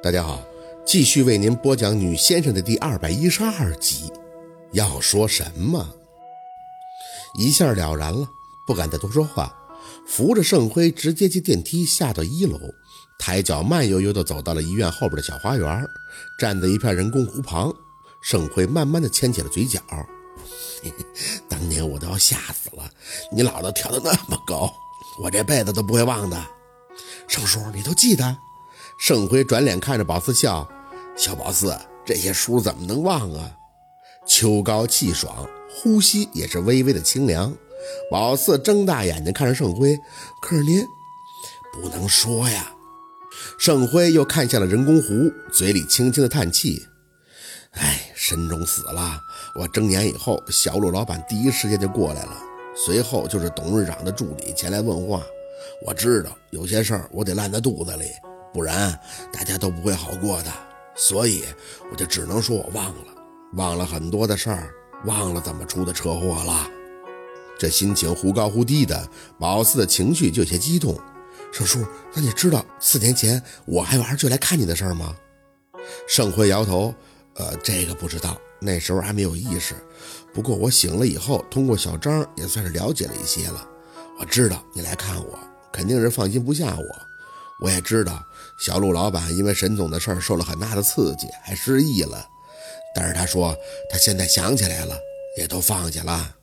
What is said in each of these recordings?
大家好，继续为您播讲《女先生》的第二百一十二集。要说什么？一下了然了，不敢再多说话，扶着盛辉直接进电梯下到一楼，抬脚慢悠悠地走到了医院后边的小花园，站在一片人工湖旁。盛辉慢慢地牵起了嘴角，嘿嘿，当年我都要吓死了，你姥姥跳得那么高，我这辈子都不会忘的。盛叔，你都记得？盛辉转脸看着宝四笑：“小宝四，这些书怎么能忘啊？”秋高气爽，呼吸也是微微的清凉。宝四睁大眼睛看着盛辉：“可是您不能说呀。”盛辉又看向了人工湖，嘴里轻轻的叹气：“哎，沈总死了。我睁眼以后，小陆老板第一时间就过来了，随后就是董事长的助理前来问话。我知道有些事儿我得烂在肚子里。”不然大家都不会好过的，所以我就只能说我忘了，忘了很多的事儿，忘了怎么出的车祸了。这心情忽高忽低的，宝四的情绪就有些激动。盛叔，那你知道四年前我还有儿就来看你的事儿吗？盛辉摇头，呃，这个不知道，那时候还没有意识。不过我醒了以后，通过小张也算是了解了一些了。我知道你来看我，肯定是放心不下我。我也知道小陆老板因为沈总的事儿受了很大的刺激，还失忆了。但是他说他现在想起来了，也都放下了。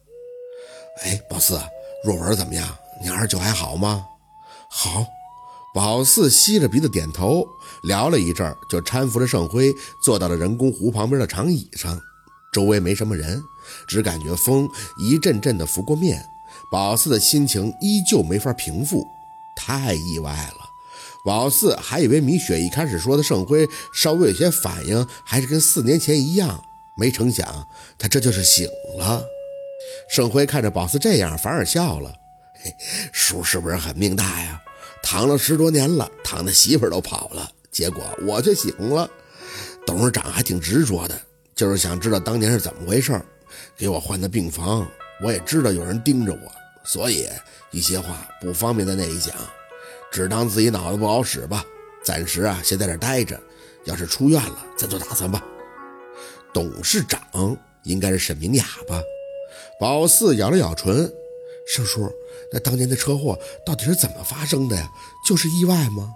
哎，宝四，若文怎么样？你二舅还好吗？好。宝四吸着鼻子点头，聊了一阵儿，就搀扶着盛辉坐到了人工湖旁边的长椅上。周围没什么人，只感觉风一阵阵的拂过面。宝四的心情依旧没法平复，太意外了。宝四还以为米雪一开始说的盛辉稍微有些反应，还是跟四年前一样，没成想他这就是醒了。盛辉看着宝四这样，反而笑了：“，叔是不是很命大呀？躺了十多年了，躺的媳妇都跑了，结果我却醒了。董事长还挺执着的，就是想知道当年是怎么回事，给我换的病房。我也知道有人盯着我，所以一些话不方便在那里讲。”只当自己脑子不好使吧，暂时啊先在这待着，要是出院了再做打算吧。董事长应该是沈明雅吧？宝四咬了咬唇，盛叔，那当年的车祸到底是怎么发生的呀？就是意外吗？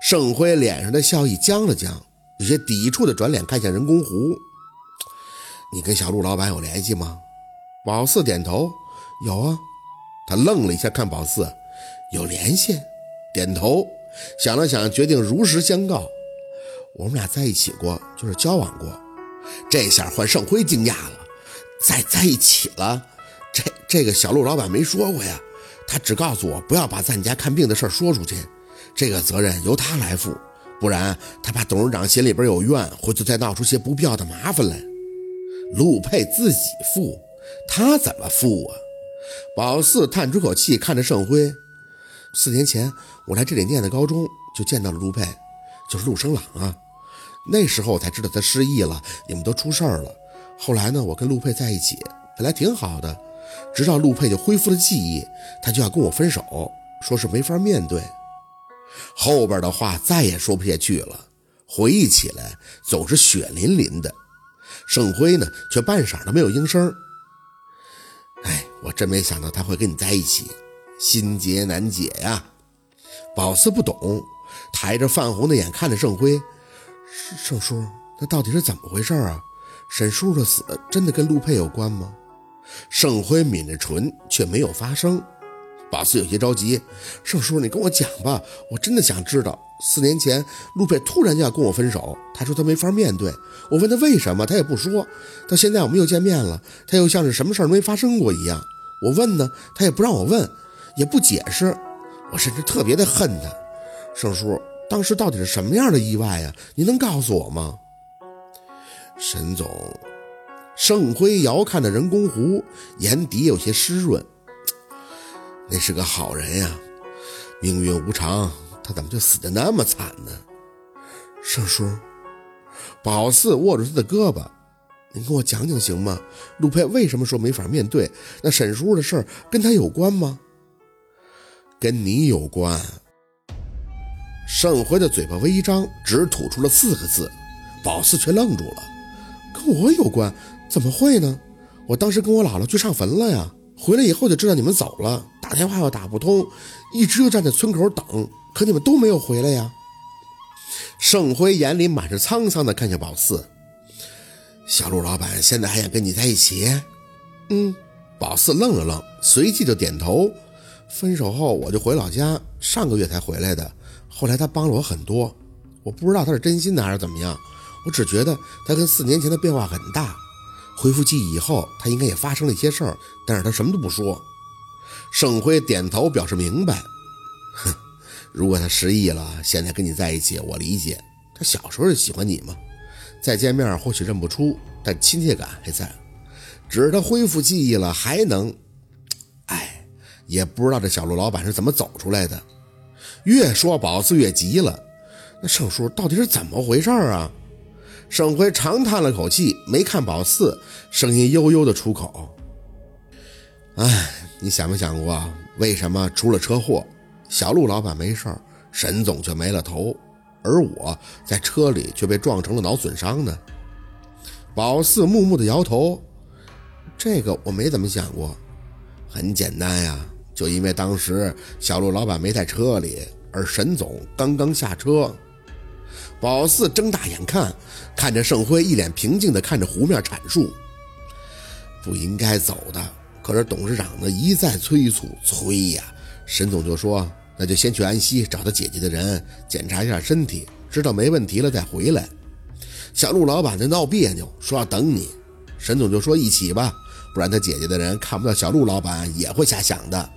盛辉脸上的笑意僵了僵，有些抵触的转脸看向人工湖。你跟小陆老板有联系吗？宝四点头，有啊。他愣了一下，看宝四，有联系。点头，想了想，决定如实相告。我们俩在一起过，就是交往过。这下换盛辉惊讶了，在在一起了？这这个小陆老板没说过呀，他只告诉我不要把在你家看病的事说出去，这个责任由他来负，不然他怕董事长心里边有怨，回头再闹出些不必要的麻烦来。陆佩自己负，他怎么负啊？宝四叹出口气，看着盛辉。四年前，我来这里念的高中，就见到了陆佩，就是陆生朗啊。那时候我才知道他失忆了，你们都出事儿了。后来呢，我跟陆佩在一起，本来挺好的，直到陆佩就恢复了记忆，他就要跟我分手，说是没法面对。后边的话再也说不下去了，回忆起来总是血淋淋的。盛辉呢，却半晌都没有应声。哎，我真没想到他会跟你在一起。心结难解呀，宝四不懂，抬着泛红的眼看着盛辉，盛叔，那到底是怎么回事啊？沈叔的死真的跟陆佩有关吗？盛辉抿着唇，却没有发声。宝四有些着急，盛叔，你跟我讲吧，我真的想知道。四年前，陆佩突然就要跟我分手，他说他没法面对。我问他为什么，他也不说。到现在我们又见面了，他又像是什么事儿都没发生过一样。我问呢，他也不让我问。也不解释，我甚至特别的恨他。盛叔，当时到底是什么样的意外呀？您能告诉我吗？沈总，盛辉遥看着人工湖，眼底有些湿润。那是个好人呀，命运无常，他怎么就死的那么惨呢？盛叔，宝四握住他的胳膊，您跟我讲讲行吗？陆佩为什么说没法面对？那沈叔的事儿跟他有关吗？跟你有关，盛辉的嘴巴微张，只吐出了四个字，宝四却愣住了。跟我有关？怎么会呢？我当时跟我姥姥去上坟了呀，回来以后就知道你们走了，打电话又打不通，一直就站在村口等，可你们都没有回来呀。盛辉眼里满是沧桑的看向宝四，小陆老板现在还想跟你在一起？嗯，宝四愣了愣，随即就点头。分手后我就回老家，上个月才回来的。后来他帮了我很多，我不知道他是真心的还是怎么样，我只觉得他跟四年前的变化很大。恢复记忆以后，他应该也发生了一些事儿，但是他什么都不说。盛辉点头表示明白。哼，如果他失忆了，现在跟你在一起，我理解。他小时候就喜欢你嘛，再见面或许认不出，但亲切感还在。只是他恢复记忆了，还能……也不知道这小陆老板是怎么走出来的。越说宝四越急了，那盛叔到底是怎么回事啊？盛辉长叹了口气，没看宝四，声音悠悠的出口：“哎，你想没想过，为什么出了车祸，小陆老板没事沈总却没了头，而我在车里却被撞成了脑损伤呢？”宝四木木的摇头：“这个我没怎么想过，很简单呀。”就因为当时小陆老板没在车里，而沈总刚刚下车。宝四睁大眼看，看着盛辉一脸平静地看着湖面阐述：“不应该走的，可是董事长呢一再催促催呀。”沈总就说：“那就先去安溪找他姐姐的人检查一下身体，知道没问题了再回来。”小陆老板在闹别扭，说要等你。沈总就说：“一起吧，不然他姐姐的人看不到小陆老板也会瞎想的。”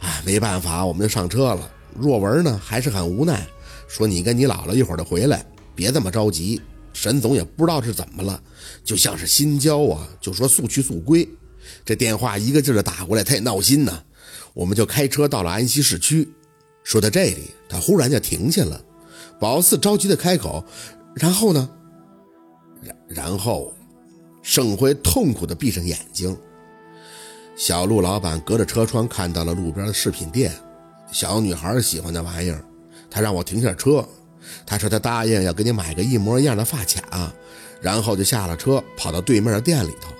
哎，没办法，我们就上车了。若文呢，还是很无奈，说：“你跟你姥姥一会儿就回来，别这么着急。”沈总也不知道是怎么了，就像是心焦啊，就说速去速归。这电话一个劲儿的打过来，他也闹心呢。我们就开车到了安溪市区。说到这里，他忽然就停下了。宝四着急的开口：“然后呢？”然然后，盛辉痛苦的闭上眼睛。小陆老板隔着车窗看到了路边的饰品店，小女孩喜欢那玩意儿，他让我停下车。他说他答应要给你买个一模一样的发卡，然后就下了车，跑到对面的店里头。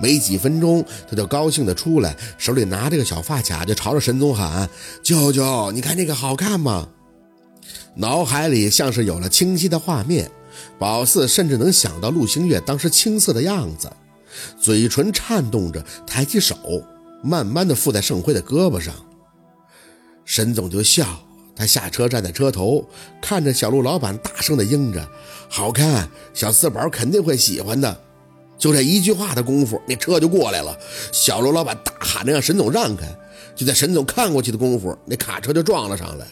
没几分钟，他就高兴地出来，手里拿着个小发卡，就朝着神宗喊：“舅舅，你看这个好看吗？”脑海里像是有了清晰的画面，宝四甚至能想到陆星月当时青涩的样子。嘴唇颤动着，抬起手，慢慢的附在盛辉的胳膊上。沈总就笑，他下车站在车头，看着小陆老板，大声的应着：“好看，小四宝肯定会喜欢的。”就这一句话的功夫，那车就过来了。小陆老板大喊着让沈总让开，就在沈总看过去的功夫，那卡车就撞了上来。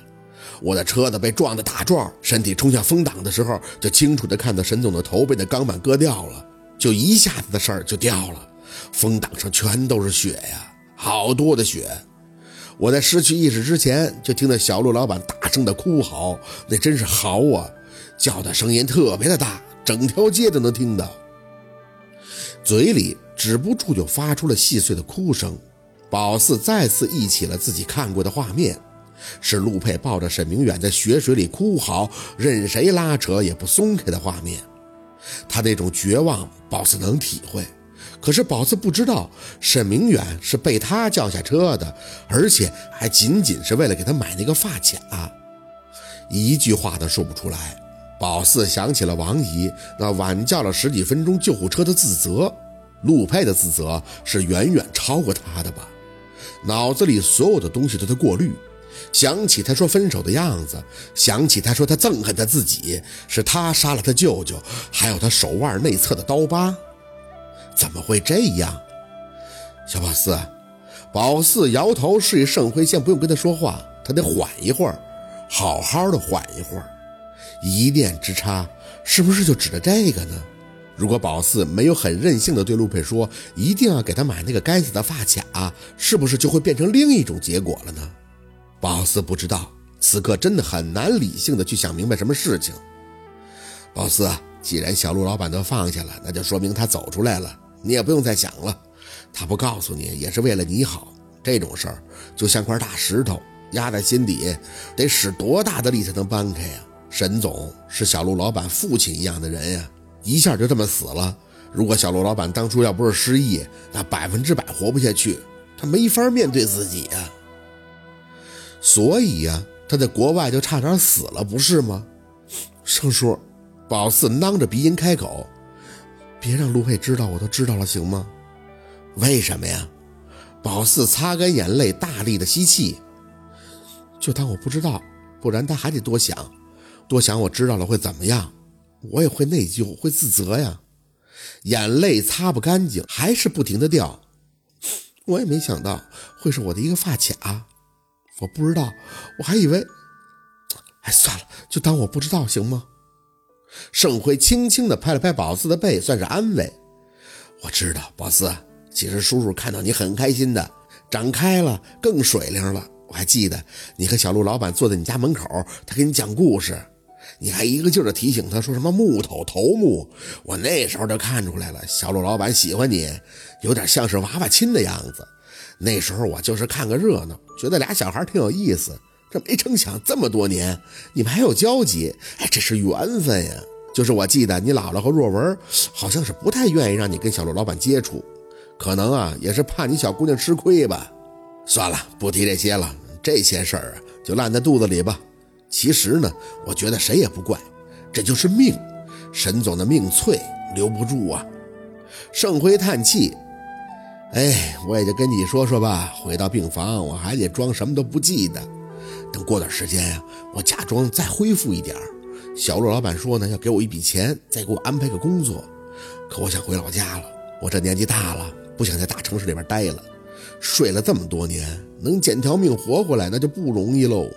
我的车子被撞得大撞，身体冲向风挡的时候，就清楚的看到沈总的头被那钢板割掉了。就一下子的事儿就掉了，风挡上全都是雪呀，好多的雪。我在失去意识之前，就听到小陆老板大声的哭嚎，那真是嚎啊，叫的声音特别的大，整条街都能听到。嘴里止不住就发出了细碎的哭声。宝四再次忆起了自己看过的画面，是陆佩抱着沈明远在雪水里哭嚎，任谁拉扯也不松开的画面。他那种绝望，宝四能体会。可是宝四不知道，沈明远是被他叫下车的，而且还仅仅是为了给他买那个发卡。一句话都说不出来。宝四想起了王姨那晚叫了十几分钟救护车的自责，陆佩的自责是远远超过他的吧？脑子里所有的东西都在过滤。想起他说分手的样子，想起他说他憎恨他自己，是他杀了他舅舅，还有他手腕内侧的刀疤，怎么会这样？小宝四，宝四摇头示意盛辉先不用跟他说话，他得缓一会儿，好好的缓一会儿。一念之差，是不是就指着这个呢？如果宝四没有很任性的对陆佩说一定要给他买那个该死的发卡，是不是就会变成另一种结果了呢？宝四不知道，此刻真的很难理性的去想明白什么事情。宝四，既然小陆老板都放下了，那就说明他走出来了，你也不用再想了。他不告诉你，也是为了你好。这种事儿就像块大石头，压在心底，得使多大的力才能搬开呀？沈总是小陆老板父亲一样的人呀，一下就这么死了。如果小陆老板当初要不是失忆，那百分之百活不下去，他没法面对自己呀。所以呀，他在国外就差点死了，不是吗？盛叔，宝四囔着鼻音开口：“别让陆佩知道，我都知道了，行吗？”为什么呀？宝四擦干眼泪，大力的吸气。就当我不知道，不然他还得多想，多想我知道了会怎么样？我也会内疚，会自责呀。眼泪擦不干净，还是不停的掉。我也没想到会是我的一个发卡，我不知道，我还以为……哎，算了，就当我不知道，行吗？盛辉轻轻的拍了拍宝四的背，算是安慰。我知道，宝四，其实叔叔看到你很开心的，长开了，更水灵了。我还记得你和小陆老板坐在你家门口，他给你讲故事，你还一个劲儿的提醒他说什么木头头目。我那时候就看出来了，小陆老板喜欢你，有点像是娃娃亲的样子。那时候我就是看个热闹，觉得俩小孩挺有意思。这没成想这么多年你们还有交集，哎，这是缘分呀。就是我记得你姥姥和若文好像是不太愿意让你跟小陆老板接触，可能啊也是怕你小姑娘吃亏吧。算了，不提这些了。这些事儿啊，就烂在肚子里吧。其实呢，我觉得谁也不怪，这就是命。沈总的命脆，留不住啊。盛辉叹气：“哎，我也就跟你说说吧。回到病房，我还得装什么都不记得。等过段时间呀，我假装再恢复一点小陆老板说呢，要给我一笔钱，再给我安排个工作。可我想回老家了，我这年纪大了，不想在大城市里边待了。”睡了这么多年，能捡条命活回来，那就不容易喽。